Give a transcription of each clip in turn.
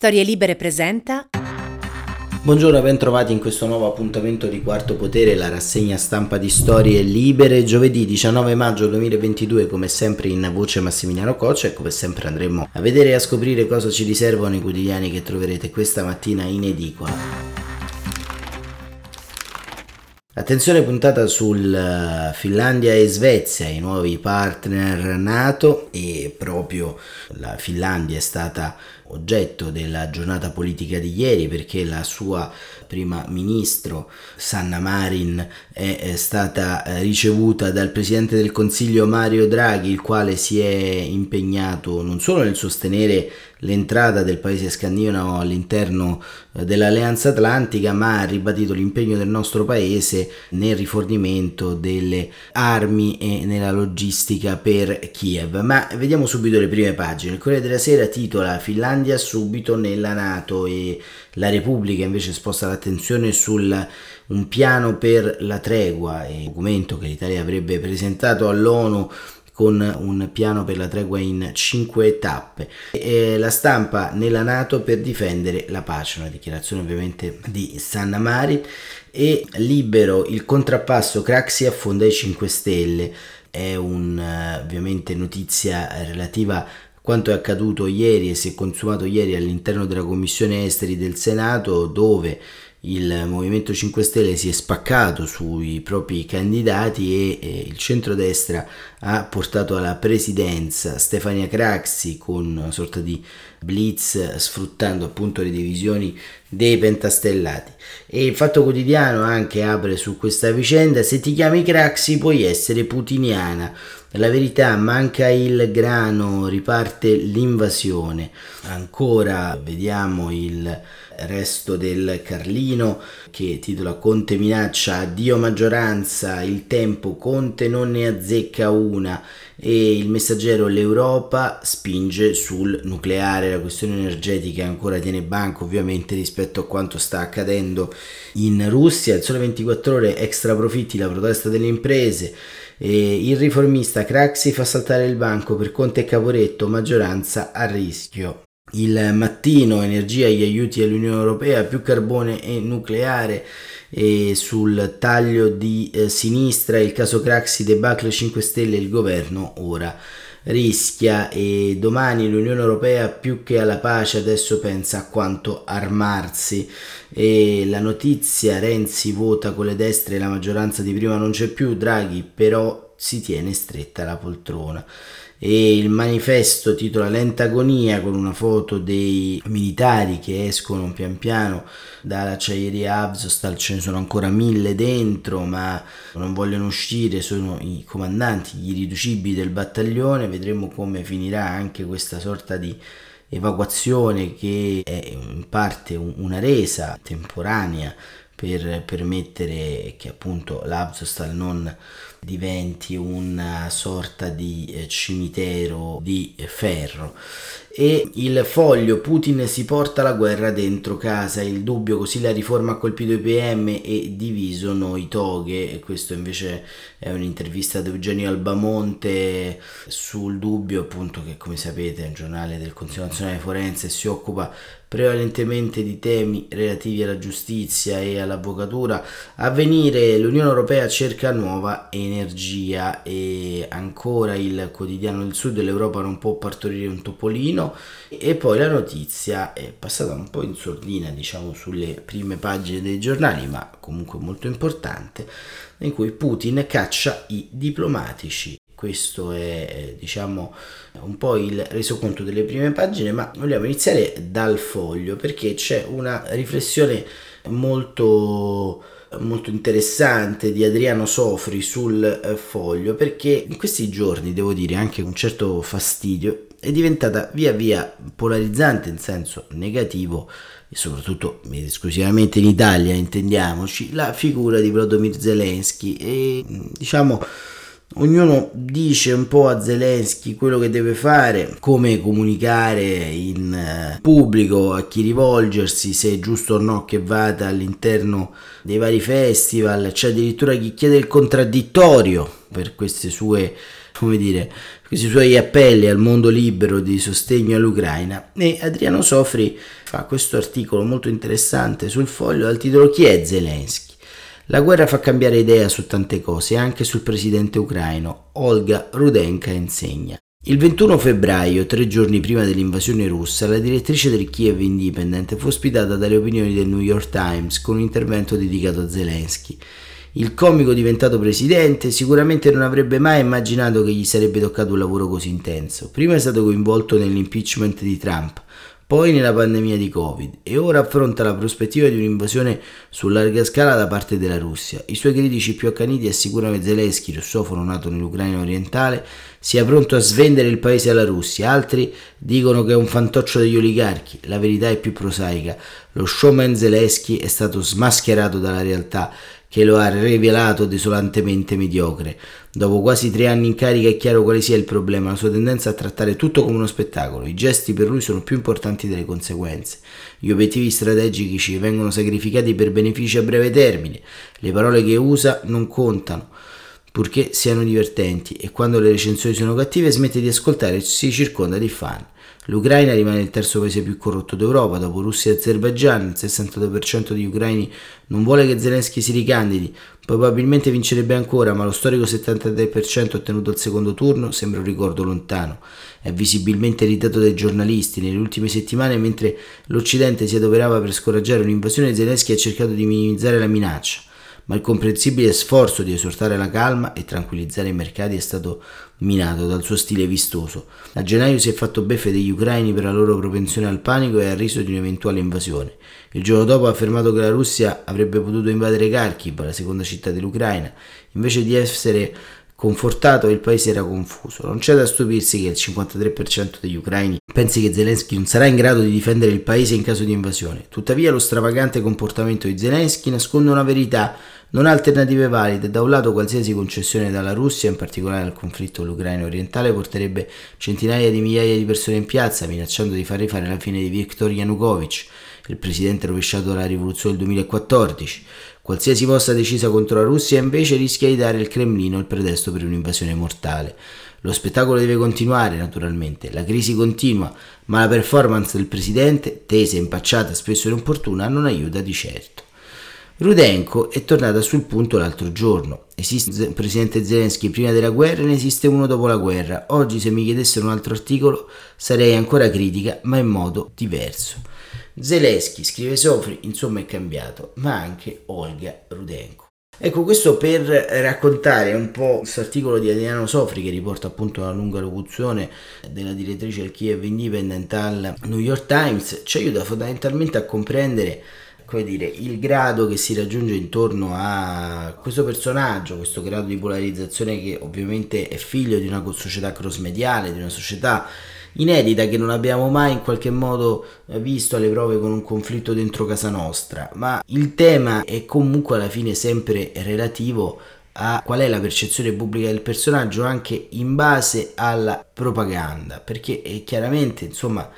Storie Libere presenta. Buongiorno e bentrovati in questo nuovo appuntamento di Quarto Potere, la rassegna stampa di Storie Libere. Giovedì 19 maggio 2022, come sempre in voce Massimiliano Coccia e come sempre andremo a vedere e a scoprire cosa ci riservano i quotidiani che troverete questa mattina in edicola. Attenzione puntata sul eh, Finlandia e Svezia, i nuovi partner NATO e proprio la Finlandia è stata oggetto della giornata politica di ieri perché la sua prima ministro Sanna Marin è stata eh, ricevuta dal presidente del Consiglio Mario Draghi il quale si è impegnato non solo nel sostenere l'entrata del paese scandinavo all'interno eh, dell'Alleanza Atlantica, ma ha ribadito l'impegno del nostro paese nel rifornimento delle armi e nella logistica per Kiev. Ma vediamo subito le prime pagine. Il Corriere della Sera titola Finlandia subito nella Nato e la Repubblica invece sposta l'attenzione sul un piano per la tregua, il documento che l'Italia avrebbe presentato all'ONU con un piano per la tregua in cinque tappe. E la stampa nella Nato per difendere la pace, una dichiarazione ovviamente di Sanna Mari e libero il contrappasso Craxi affonda i 5 Stelle. È un, ovviamente notizia relativa quanto è accaduto ieri e si è consumato ieri all'interno della Commissione Esteri del Senato dove il Movimento 5 Stelle si è spaccato sui propri candidati e, il centrodestra ha portato alla presidenza Stefania Craxi con una sorta di blitz sfruttando appunto le divisioni dei pentastellati. E il Fatto Quotidiano anche apre su questa vicenda. Se ti chiami Craxi puoi essere putiniana la verità manca il grano riparte l'invasione. Ancora vediamo il resto del Carlino che titola Conte minaccia addio maggioranza, il tempo Conte non ne azzecca una. E il messaggero l'Europa spinge sul nucleare, la questione energetica ancora tiene banco ovviamente rispetto a quanto sta accadendo in Russia, il sole 24 ore extra profitti, la protesta delle imprese, e il riformista Craxi fa saltare il banco per Conte e Caporetto, maggioranza a rischio. Il mattino energia gli aiuti all'Unione Europea, più carbone e nucleare. E sul taglio di eh, sinistra il caso Craxi debacle 5 Stelle il governo ora rischia e domani l'Unione Europea più che alla pace adesso pensa a quanto armarsi. E la notizia Renzi vota con le destre la maggioranza di prima non c'è più Draghi però si tiene stretta la poltrona e il manifesto titola Lentagonia con una foto dei militari che escono pian piano dall'acciaieria Avzostal, ce ne sono ancora mille dentro ma non vogliono uscire, sono i comandanti, gli irriducibili del battaglione, vedremo come finirà anche questa sorta di evacuazione che è in parte una resa temporanea per permettere che appunto l'Abzostal non diventi una sorta di eh, cimitero di ferro e il foglio Putin si porta la guerra dentro casa il dubbio così la riforma ha colpito i PM e diviso noi toghe e questo invece è un'intervista di Eugenio Albamonte sul dubbio appunto che come sapete è un giornale del Consiglio Nazionale Forense si occupa prevalentemente di temi relativi alla giustizia e all'avvocatura. A venire l'Unione Europea cerca nuova energia e ancora il quotidiano del sud dell'Europa non può partorire un topolino. E poi la notizia è passata un po' in sordina diciamo sulle prime pagine dei giornali ma comunque molto importante in cui Putin caccia i diplomatici. Questo è diciamo un po' il resoconto delle prime pagine, ma vogliamo iniziare dal foglio perché c'è una riflessione molto molto interessante di Adriano Sofri sul eh, foglio perché in questi giorni devo dire anche un certo fastidio è diventata via via polarizzante in senso negativo e soprattutto esclusivamente in Italia intendiamoci la figura di Vladimir Zelensky. E diciamo Ognuno dice un po' a Zelensky quello che deve fare, come comunicare in eh, pubblico, a chi rivolgersi, se è giusto o no che vada all'interno dei vari festival. C'è addirittura chi chiede il contraddittorio per queste sue, come dire, questi suoi appelli al mondo libero di sostegno all'Ucraina e Adriano Sofri fa questo articolo molto interessante sul foglio dal titolo Chi è Zelensky? La guerra fa cambiare idea su tante cose, anche sul presidente ucraino. Olga Rudenka insegna. Il 21 febbraio, tre giorni prima dell'invasione russa, la direttrice del Kiev Independent fu ospitata dalle opinioni del New York Times con un intervento dedicato a Zelensky. Il comico diventato presidente sicuramente non avrebbe mai immaginato che gli sarebbe toccato un lavoro così intenso. Prima è stato coinvolto nell'impeachment di Trump, poi nella pandemia di Covid e ora affronta la prospettiva di un'invasione su larga scala da parte della Russia. I suoi critici più accaniti assicurano che Zelensky, russofono nato nell'Ucraina orientale, sia pronto a svendere il paese alla Russia. Altri dicono che è un fantoccio degli oligarchi. La verità è più prosaica. Lo showman Zelensky è stato smascherato dalla realtà che lo ha rivelato desolantemente mediocre. Dopo quasi tre anni in carica è chiaro quale sia il problema, la sua tendenza a trattare tutto come uno spettacolo. I gesti per lui sono più importanti delle conseguenze. Gli obiettivi strategici vengono sacrificati per benefici a breve termine. Le parole che usa non contano purché siano divertenti e quando le recensioni sono cattive smette di ascoltare e si circonda di fan. L'Ucraina rimane il terzo paese più corrotto d'Europa, dopo Russia e Azerbaijan, il 62% degli ucraini non vuole che Zelensky si ricandidi, probabilmente vincerebbe ancora, ma lo storico 73% ottenuto al secondo turno sembra un ricordo lontano. È visibilmente irritato dai giornalisti. Nelle ultime settimane, mentre l'Occidente si adoperava per scoraggiare un'invasione, Zelensky ha cercato di minimizzare la minaccia ma il comprensibile sforzo di esortare la calma e tranquillizzare i mercati è stato minato dal suo stile vistoso. A gennaio si è fatto beffe degli ucraini per la loro propensione al panico e al riso di un'eventuale invasione. Il giorno dopo ha affermato che la Russia avrebbe potuto invadere Kharkiv, la seconda città dell'Ucraina, invece di essere confortato il paese era confuso. Non c'è da stupirsi che il 53% degli ucraini pensi che Zelensky non sarà in grado di difendere il paese in caso di invasione. Tuttavia lo stravagante comportamento di Zelensky nasconde una verità non ha alternative valide. Da un lato qualsiasi concessione dalla Russia, in particolare al conflitto dell'Ucraina orientale, porterebbe centinaia di migliaia di persone in piazza, minacciando di far rifare la fine di Viktor Yanukovych, il presidente rovesciato dalla rivoluzione del 2014. Qualsiasi mossa decisa contro la Russia invece rischia di dare al Cremlino il pretesto per un'invasione mortale. Lo spettacolo deve continuare, naturalmente, la crisi continua, ma la performance del presidente, tesa, impacciata, spesso inopportuna, non aiuta di certo. Rudenko è tornata sul punto l'altro giorno. Esiste un presidente Zelensky prima della guerra e ne esiste uno dopo la guerra. Oggi se mi chiedessero un altro articolo sarei ancora critica, ma in modo diverso. Zelensky, scrive Sofri, insomma è cambiato, ma anche Olga Rudenko. Ecco, questo per raccontare un po' questo articolo di Adriano Sofri che riporta appunto una lunga locuzione della direttrice del Kiev Independent al New York Times, ci aiuta fondamentalmente a comprendere come dire, il grado che si raggiunge intorno a questo personaggio, questo grado di polarizzazione che ovviamente è figlio di una società cross-mediale, di una società inedita che non abbiamo mai in qualche modo visto alle prove con un conflitto dentro casa nostra, ma il tema è comunque alla fine sempre relativo a qual è la percezione pubblica del personaggio anche in base alla propaganda, perché chiaramente, insomma,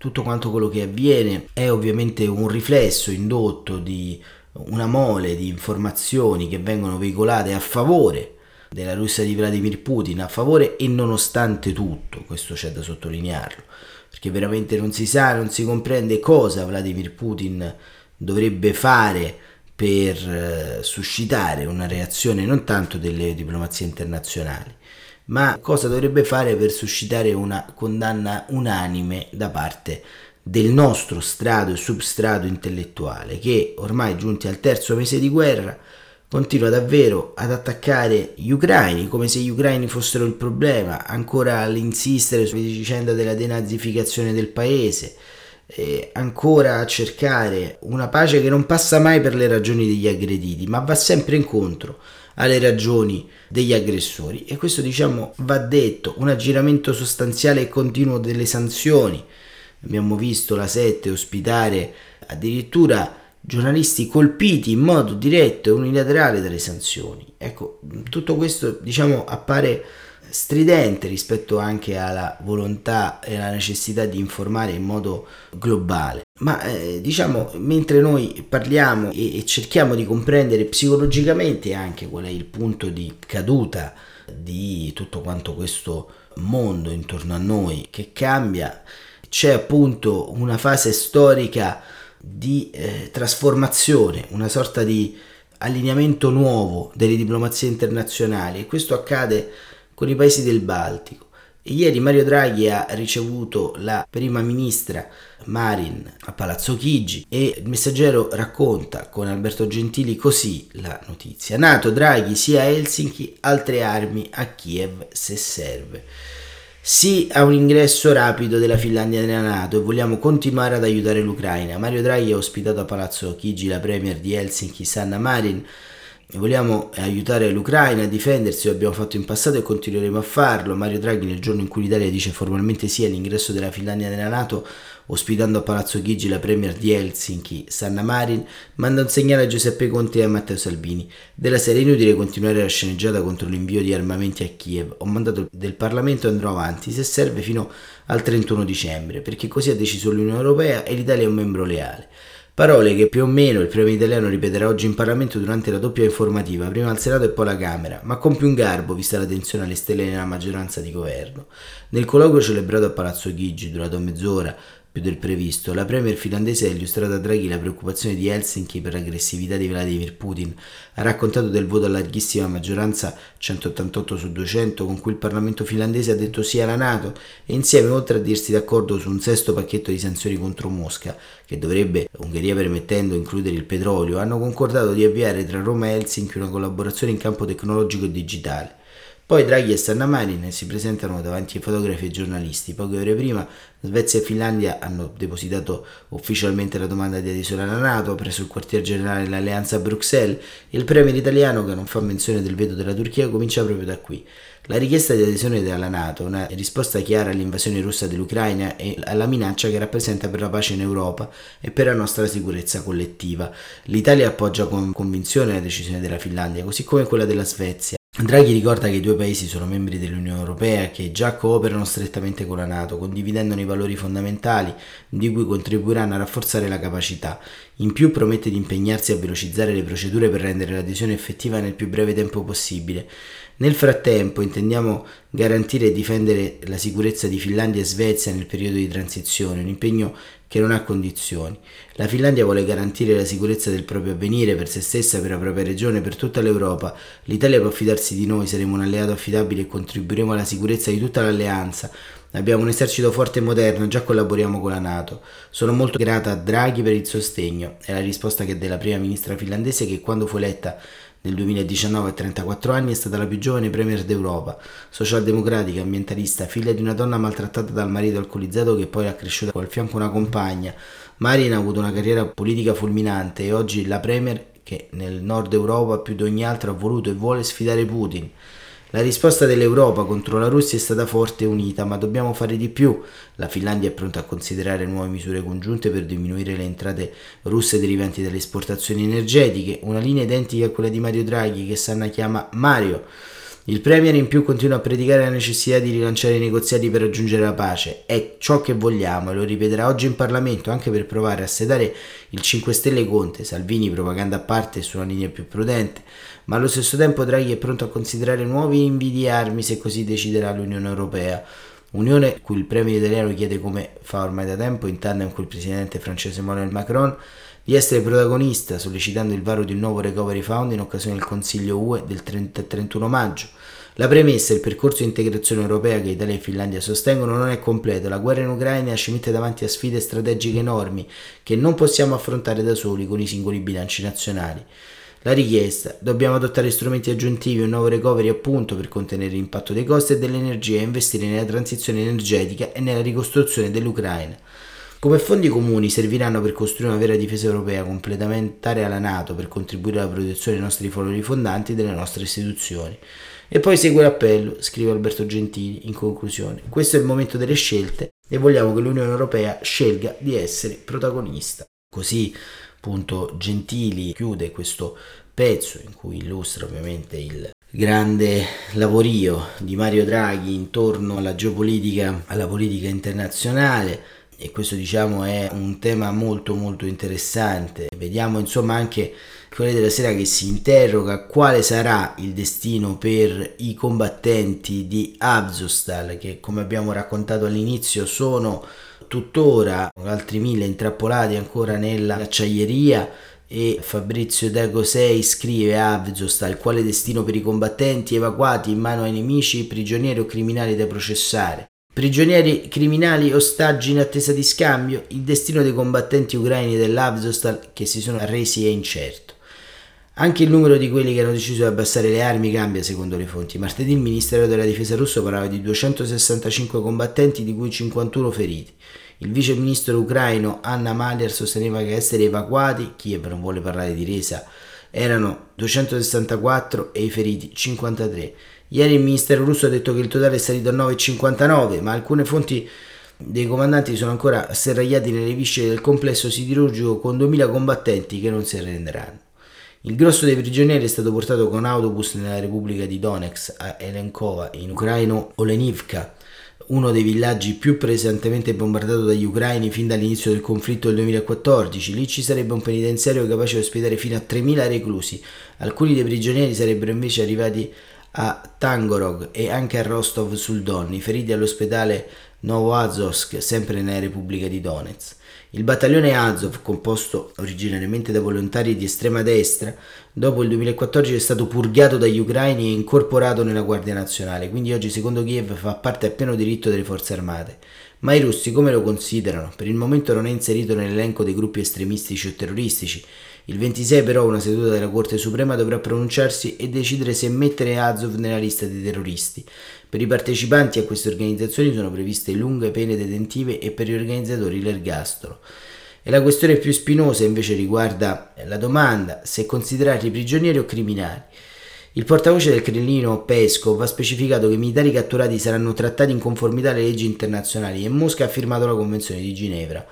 tutto quanto quello che avviene è ovviamente un riflesso indotto di una mole di informazioni che vengono veicolate a favore della Russia di Vladimir Putin, a favore e nonostante tutto, questo c'è da sottolinearlo, perché veramente non si sa, non si comprende cosa Vladimir Putin dovrebbe fare per eh, suscitare una reazione non tanto delle diplomazie internazionali, ma cosa dovrebbe fare per suscitare una condanna unanime da parte del nostro strato e substrato intellettuale che ormai giunti al terzo mese di guerra continua davvero ad attaccare gli ucraini come se gli ucraini fossero il problema, ancora all'insistere sulla vicenda della denazificazione del paese, eh, ancora a cercare una pace che non passa mai per le ragioni degli aggrediti, ma va sempre incontro alle ragioni degli aggressori e questo diciamo va detto, un aggiramento sostanziale e continuo delle sanzioni. Abbiamo visto la 7 ospitare addirittura giornalisti colpiti in modo diretto e unilaterale dalle sanzioni. Ecco, tutto questo diciamo appare stridente rispetto anche alla volontà e alla necessità di informare in modo globale. Ma eh, diciamo, mentre noi parliamo e, e cerchiamo di comprendere psicologicamente anche qual è il punto di caduta di tutto quanto questo mondo intorno a noi che cambia, c'è appunto una fase storica di eh, trasformazione, una sorta di allineamento nuovo delle diplomazie internazionali e questo accade con i paesi del Baltico. E ieri Mario Draghi ha ricevuto la prima ministra Marin a Palazzo Chigi e il messaggero racconta con Alberto Gentili così la notizia. Nato Draghi sia a Helsinki, altre armi a Kiev se serve. Sì a un ingresso rapido della Finlandia nella Nato e vogliamo continuare ad aiutare l'Ucraina. Mario Draghi ha ospitato a Palazzo Chigi la premier di Helsinki, Sanna Marin. Vogliamo aiutare l'Ucraina a difendersi, lo abbiamo fatto in passato e continueremo a farlo. Mario Draghi nel giorno in cui l'Italia dice formalmente sì all'ingresso della Finlandia nella Nato ospitando a Palazzo Chigi la premier di Helsinki, Sanna Marin, manda un segnale a Giuseppe Conte e a Matteo Salvini. Della serie inutile continuare la sceneggiata contro l'invio di armamenti a Kiev. Ho mandato del Parlamento e andrò avanti, se serve, fino al 31 dicembre, perché così ha deciso l'Unione Europea e l'Italia è un membro leale. Parole che più o meno il Premier italiano ripeterà oggi in Parlamento durante la doppia informativa, prima al Senato e poi alla Camera, ma con più garbo vista la tensione alle stelle nella maggioranza di governo. Nel colloquio celebrato a Palazzo Chigi, durato mezz'ora, più del previsto. La premier finlandese ha illustrato a Draghi la preoccupazione di Helsinki per l'aggressività di Vladimir Putin. Ha raccontato del voto a larghissima maggioranza 188 su 200 con cui il Parlamento finlandese ha detto sì alla Nato e insieme oltre a dirsi d'accordo su un sesto pacchetto di sanzioni contro Mosca che dovrebbe, Ungheria permettendo, includere il petrolio, hanno concordato di avviare tra Roma e Helsinki una collaborazione in campo tecnologico e digitale. Poi Draghi e Sanna Marin si presentano davanti ai fotografi e giornalisti. Poche ore prima Svezia e Finlandia hanno depositato ufficialmente la domanda di adesione alla Nato presso il quartier generale dell'Alleanza a Bruxelles. Il premier italiano, che non fa menzione del veto della Turchia, comincia proprio da qui. La richiesta di adesione alla Nato, una risposta chiara all'invasione russa dell'Ucraina e alla minaccia che rappresenta per la pace in Europa e per la nostra sicurezza collettiva. L'Italia appoggia con convinzione la decisione della Finlandia, così come quella della Svezia. Draghi ricorda che i due paesi sono membri dell'Unione Europea e che già cooperano strettamente con la Nato, condividendone i valori fondamentali di cui contribuiranno a rafforzare la capacità. In più promette di impegnarsi a velocizzare le procedure per rendere l'adesione effettiva nel più breve tempo possibile. Nel frattempo intendiamo garantire e difendere la sicurezza di Finlandia e Svezia nel periodo di transizione, un impegno che non ha condizioni. La Finlandia vuole garantire la sicurezza del proprio avvenire per se stessa, per la propria regione, per tutta l'Europa. L'Italia può fidarsi di noi, saremo un alleato affidabile e contribuiremo alla sicurezza di tutta l'alleanza. Abbiamo un esercito forte e moderno, già collaboriamo con la Nato. Sono molto grata a Draghi per il sostegno. È la risposta che della prima ministra finlandese che quando fu eletta nel 2019 a 34 anni è stata la più giovane premier d'Europa, socialdemocratica, ambientalista, figlia di una donna maltrattata dal marito alcolizzato che poi ha cresciuto al fianco una compagna. Marina ha avuto una carriera politica fulminante e oggi la premier che nel nord Europa più di ogni altro ha voluto e vuole sfidare Putin. La risposta dell'Europa contro la Russia è stata forte e unita, ma dobbiamo fare di più. La Finlandia è pronta a considerare nuove misure congiunte per diminuire le entrate russe derivanti dalle esportazioni energetiche, una linea identica a quella di Mario Draghi che Sanna chiama Mario. Il Premier in più continua a predicare la necessità di rilanciare i negoziati per raggiungere la pace. È ciò che vogliamo e lo ripeterà oggi in Parlamento anche per provare a sedare il 5 Stelle Conte, Salvini propaganda a parte su una linea più prudente, ma allo stesso tempo Draghi è pronto a considerare nuovi invii di armi se così deciderà l'Unione Europea. Unione cui il Premier italiano chiede come fa ormai da tempo in tandem con il presidente francese Emmanuel Macron di essere protagonista, sollecitando il varo di un nuovo Recovery Fund in occasione del Consiglio UE del 30 31 maggio. La premessa e il percorso di integrazione europea che Italia e Finlandia sostengono non è completo. La guerra in Ucraina ci mette davanti a sfide strategiche enormi che non possiamo affrontare da soli con i singoli bilanci nazionali. La richiesta, dobbiamo adottare strumenti aggiuntivi, un nuovo recovery appunto per contenere l'impatto dei costi e dell'energia e investire nella transizione energetica e nella ricostruzione dell'Ucraina. Come fondi comuni serviranno per costruire una vera difesa europea complementare alla Nato per contribuire alla protezione dei nostri valori fondanti e delle nostre istituzioni. E poi segue l'appello, scrive Alberto Gentili in conclusione. Questo è il momento delle scelte e vogliamo che l'Unione Europea scelga di essere protagonista. Così appunto Gentili chiude questo pezzo in cui illustra ovviamente il grande lavorio di Mario Draghi intorno alla geopolitica, alla politica internazionale e questo diciamo è un tema molto molto interessante. Vediamo insomma anche Corriere della Sera che si interroga quale sarà il destino per i combattenti di Abzostal che come abbiamo raccontato all'inizio sono tuttora altri mille intrappolati ancora nella acciaieria e Fabrizio Dago 6 scrive a Avzostal quale destino per i combattenti evacuati in mano ai nemici, prigionieri o criminali da processare. Prigionieri criminali ostaggi in attesa di scambio, il destino dei combattenti ucraini dell'Avzostal che si sono arresi è incerto. Anche il numero di quelli che hanno deciso di abbassare le armi cambia secondo le fonti. Martedì il Ministero della Difesa russo parlava di 265 combattenti, di cui 51 feriti. Il vice ministro ucraino Anna Maliar sosteneva che essere evacuati, Kiev non vuole parlare di resa, erano 264 e i feriti 53. Ieri il ministero russo ha detto che il totale è salito a 9,59, ma alcune fonti dei comandanti sono ancora serragliati nelle viscere del complesso siderurgico con 2000 combattenti che non si arrenderanno. Il grosso dei prigionieri è stato portato con autobus nella Repubblica di Donetsk a Elenkova, in ucraino Olenivka, uno dei villaggi più pesantemente bombardato dagli ucraini fin dall'inizio del conflitto del 2014. Lì ci sarebbe un penitenziario capace di ospitare fino a 3.000 reclusi. Alcuni dei prigionieri sarebbero invece arrivati a Tangorog e anche a Rostov sul Don, i feriti all'ospedale Novoazovsk, sempre nella Repubblica di Donetsk. Il battaglione Azov, composto originariamente da volontari di estrema destra, dopo il 2014 è stato purgato dagli ucraini e incorporato nella Guardia Nazionale, quindi oggi secondo Kiev fa parte a pieno diritto delle forze armate. Ma i russi come lo considerano? Per il momento non è inserito nell'elenco dei gruppi estremistici o terroristici. Il 26 però una seduta della Corte Suprema dovrà pronunciarsi e decidere se mettere Azov nella lista dei terroristi. Per i partecipanti a queste organizzazioni sono previste lunghe pene detentive e per gli organizzatori l'ergastolo. E la questione più spinosa invece riguarda la domanda se considerarli prigionieri o criminali. Il portavoce del Cremlino Peskov ha specificato che i militari catturati saranno trattati in conformità alle leggi internazionali e Mosca ha firmato la Convenzione di Ginevra.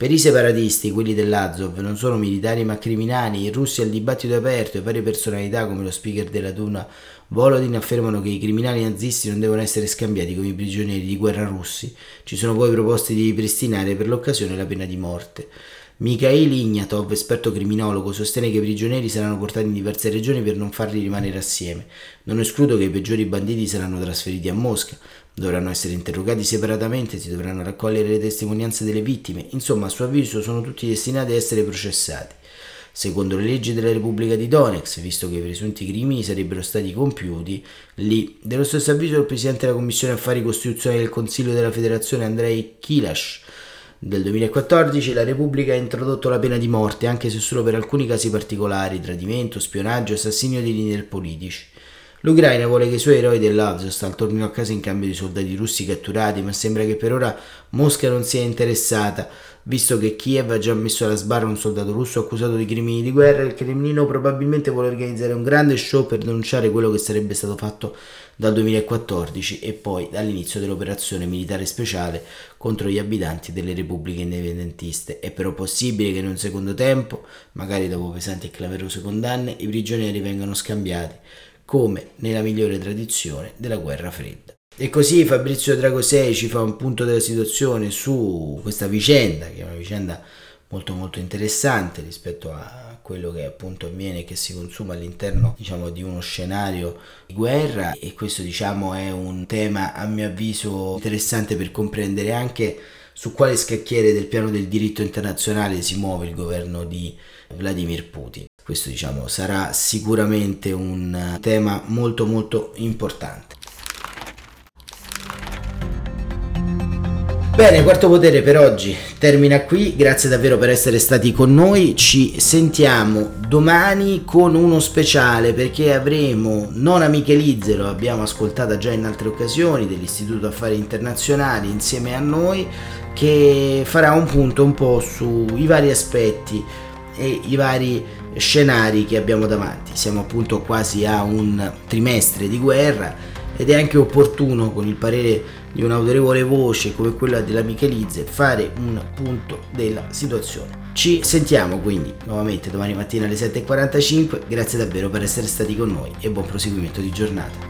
Per i separatisti, quelli dell'Azov, non sono militari ma criminali, in Russia il dibattito è aperto e varie personalità come lo speaker della Duna Volodin affermano che i criminali nazisti non devono essere scambiati come i prigionieri di guerra russi. Ci sono poi proposte di ripristinare per l'occasione la pena di morte. Mikhail Ignatov, esperto criminologo, sostiene che i prigionieri saranno portati in diverse regioni per non farli rimanere assieme. Non escludo che i peggiori banditi saranno trasferiti a Mosca. Dovranno essere interrogati separatamente, si dovranno raccogliere le testimonianze delle vittime. Insomma, a suo avviso sono tutti destinati a essere processati. Secondo le leggi della Repubblica di Donetsk, visto che i presunti crimini sarebbero stati compiuti lì, dello stesso avviso il presidente della Commissione Affari Costituzionali del Consiglio della Federazione Andrei Kilash del 2014 la Repubblica ha introdotto la pena di morte, anche se solo per alcuni casi particolari, tradimento, spionaggio, assassinio di leader politici. L'Ucraina vuole che i suoi eroi dell'Azovstal tornino a casa in cambio di soldati russi catturati, ma sembra che per ora Mosca non sia interessata Visto che Kiev ha già messo alla sbarra un soldato russo accusato di crimini di guerra, il Cremlino probabilmente vuole organizzare un grande show per denunciare quello che sarebbe stato fatto dal 2014 e poi dall'inizio dell'operazione militare speciale contro gli abitanti delle repubbliche indipendentiste. È però possibile che in un secondo tempo, magari dopo pesanti e clamorose condanne, i prigionieri vengano scambiati, come nella migliore tradizione della guerra fredda. E così Fabrizio Dragosei ci fa un punto della situazione su questa vicenda, che è una vicenda molto molto interessante rispetto a quello che appunto avviene e che si consuma all'interno diciamo di uno scenario di guerra e questo diciamo è un tema a mio avviso interessante per comprendere anche su quale scacchiere del piano del diritto internazionale si muove il governo di Vladimir Putin. Questo diciamo sarà sicuramente un tema molto molto importante. Bene, quarto potere per oggi termina qui, grazie davvero per essere stati con noi, ci sentiamo domani con uno speciale perché avremo Nona Michelizze, lo abbiamo ascoltata già in altre occasioni, dell'Istituto Affari Internazionali insieme a noi, che farà un punto un po' sui vari aspetti e i vari scenari che abbiamo davanti. Siamo appunto quasi a un trimestre di guerra ed è anche opportuno con il parere di un'autorevole voce come quella della Michelizze fare un punto della situazione. Ci sentiamo quindi nuovamente domani mattina alle 7.45, grazie davvero per essere stati con noi e buon proseguimento di giornata.